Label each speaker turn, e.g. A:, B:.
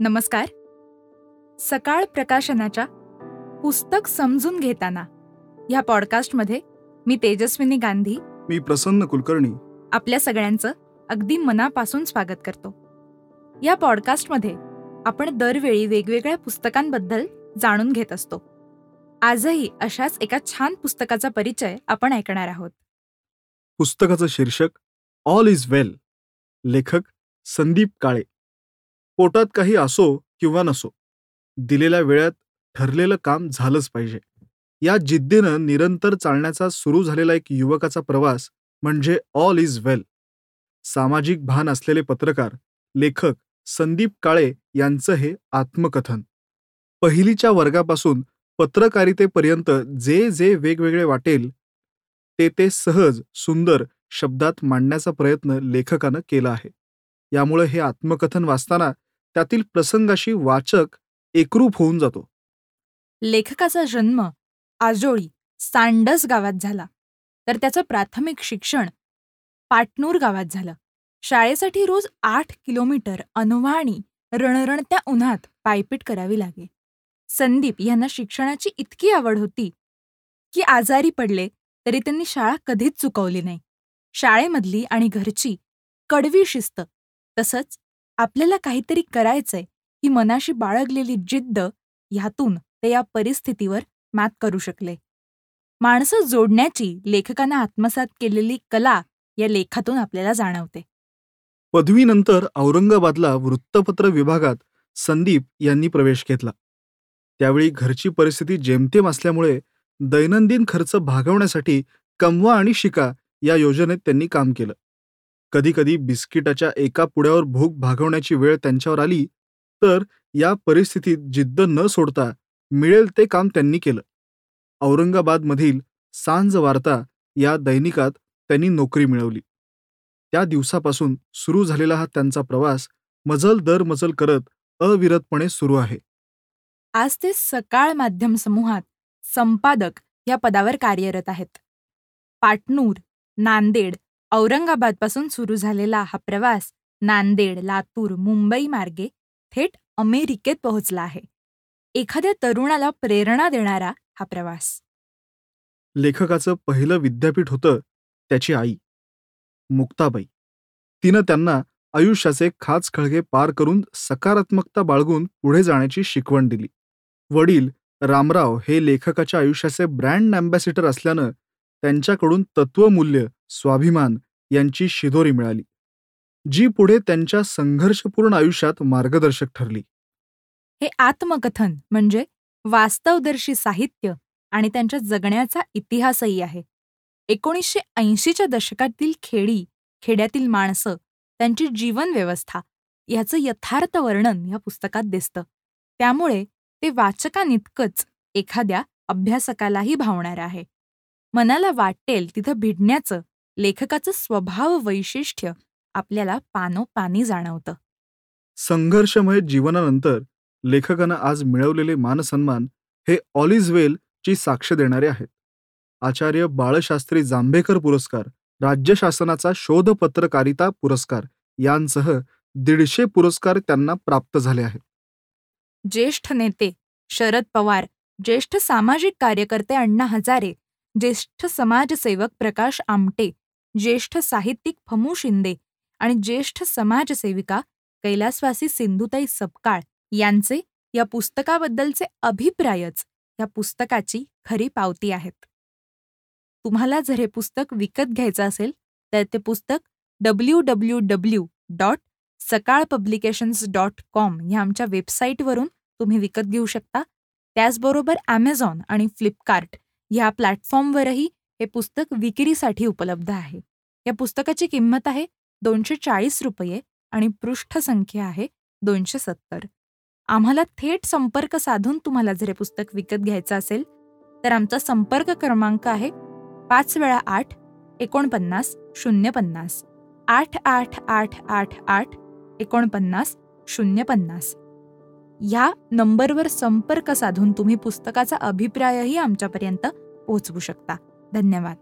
A: नमस्कार. सकाळ प्रकाशनाच्या पुस्तक समजून घेताना ह्या पॉडकास्टमध्ये मी तेजस्विनी गांधी.
B: मी प्रसन्न कुलकर्णी.
A: आपल्या सगळ्यांचं अगदी मनापासून स्वागत करतो. या पॉडकास्टमध्ये आपण दरवेळी वेगवेगळ्या पुस्तकांबद्दल जाणून घेत असतो. आजही अशाच एका छान पुस्तकाचा परिचय आपण ऐकणार आहोत.
B: पुस्तकाचं शीर्षक ऑल इज वेल लेखक संदीप काळे. पोटात काही असो किंवा नसो दिलेल्या वेळात ठरलेलं काम झालंच पाहिजे. या जिद्दीनं निरंतर चालण्याचा सुरू झालेला एक युवकाचा प्रवास म्हणजे ऑल इज वेल सामाजिक भान असलेले पत्रकार लेखक संदीप काळे यांचं हे आत्मकथन. पहिलीच्या वर्गापासून पत्रकारितेपर्यंत जे जे वेगवेगळे वाटेल ते ते सहज सुंदर शब्दात मांडण्याचा प्रयत्न लेखकानं केला आहे. यामुळे हे आत्मकथन वाचताना त्यातील प्रसंगाशी वाचक एकरूप होऊन जातो.
A: लेखकाचा जन्म आजोळी सांडस गावात झाला. तर त्याचं प्राथमिक शिक्षण पाटनूर गावात झालं. शाळेसाठी रोज आठ किलोमीटर अनुवाणी रणरणत्या उन्हात पायपीट करावी लागे. संदीप यांना शिक्षणाची इतकी आवड होती की आजारी पडले तरी त्यांनी शाळा कधीच चुकवली नाही. शाळेमधली आणि घरची कडवी शिस्त तसंच आपल्याला काहीतरी करायचंय ही मनाशी बाळगलेली जिद्द ह्यातून ते या परिस्थितीवर मात करू शकले. माणसं जोडण्याची लेखकानं आत्मसात केलेली कला या लेखातून आपल्याला जाणवते.
B: पदवीनंतर औरंगाबादला वृत्तपत्र विभागात संदीप यांनी प्रवेश घेतला. त्यावेळी घरची परिस्थिती जेमतेम असल्यामुळे दैनंदिन खर्च भागवण्यासाठी कमवा आणि शिका या योजनेत त्यांनी काम केलं. कधीकधी बिस्किटाच्या एका पुड्यावर भूक भागवण्याची वेळ त्यांच्यावर आली तर या परिस्थितीत जिद्द न सोडता मिळेल ते काम त्यांनी केलं. औरंगाबादमधील सांज वार्ता या दैनिकात त्यांनी नोकरी मिळवली. त्या दिवसापासून सुरू झालेला हा त्यांचा प्रवास मजल दर मजल करत अविरतपणे सुरू आहे.
A: आज ते सकाळ माध्यम समूहात संपादक या पदावर कार्यरत आहेत. पाटणूर नांदेड औरंगाबादपासून सुरू झालेला हा प्रवास नांदेड लातूर मुंबई मार्गे थेट अमेरिकेत पोहोचला आहे. एखाद्या तरुणाला प्रेरणा देणारा हा प्रवास.
B: लेखकाचं पहिलं विद्यापीठ होतं त्याची आई मुक्ताबाई. तिनं त्यांना आयुष्याचे खाच खळगे पार करून सकारात्मकता बाळगून पुढे जाण्याची शिकवण दिली. वडील रामराव हे लेखकाच्या आयुष्याचे ब्रँड अँबॅसिडर असल्यानं त्यांच्याकडून तत्वमूल्य स्वाभिमान यांची शिदोरी मिळाली जी पुढे त्यांच्या संघर्षपूर्ण आयुष्यात मार्गदर्शक ठरली.
A: हे आत्मकथन म्हणजे वास्तवदर्शी साहित्य आणि त्यांच्या जगण्याचा इतिहासही आहे. एकोणीसशे ऐंशीच्या दशकातील खेडी खेड्यातील माणसं त्यांची जीवनव्यवस्था याचं यथार्थ वर्णन या पुस्तकात दिसतं. त्यामुळे ते वाचकानितकंच एखाद्या अभ्यासकालाही भावणार आहे. मनाला वाटेल तिथं भिडण्याचं लेखकाचं स्वभाव वैशिष्ट्य आपल्याला पानोपानी जाणवतं.
B: संघर्षमय जीवनानंतर लेखकानं आज मिळवलेले मानसन्मान हे ऑलिझवेल ची साक्ष देणारे आहेत. आचार्य बाळशास्त्री जांभेकर पुरस्कार राज्य शासनाचा शोध पत्रकारिता पुरस्कार यांसह दीडशे पुरस्कार त्यांना प्राप्त झाले आहेत.
A: ज्येष्ठ नेते शरद पवार ज्येष्ठ सामाजिक कार्यकर्ते अण्णा हजारे ज्येष्ठ समाजसेवक प्रकाश आमटे ज्येष्ठ साहित्यिक फमू शिंदे आणि ज्येष्ठ समाजसेविका कैलासवासी सिंधुताई सपकाळ यांचे या पुस्तकाबद्दलचे अभिप्रायच या पुस्तकाची खरी पावती आहेत. तुम्हाला जर हे पुस्तक विकत घ्यायचं असेल तर ते पुस्तक W W W dot Sakal publications dot com ह्या आमच्या वेबसाईटवरून तुम्ही विकत घेऊ शकता. त्याचबरोबर ॲमेझॉन आणि फ्लिपकार्ट ह्या प्लॅटफॉर्मवरही हे पुस्तक विक्रीसाठी उपलब्ध आहे. या पुस्तकाची किंमत आहे दोनशे चाळीस रुपये आणि पृष्ठसंख्या आहे दोनशे सत्तर आम्हाला थेट संपर्क साधून तुम्हाला जर हे पुस्तक विकत घ्यायचं असेल तर आमचा संपर्क क्रमांक आहे पाच वेळा आठ एकोणपन्नास शून्य पन्नास आठ आठ आठ आठ आठ एकोणपन्नास शून्य पन्नास ह्या नंबरवर संपर्क साधून तुम्ही पुस्तकाचा अभिप्रायही आमच्यापर्यंत पोहोचवू शकता. धन्यवाद.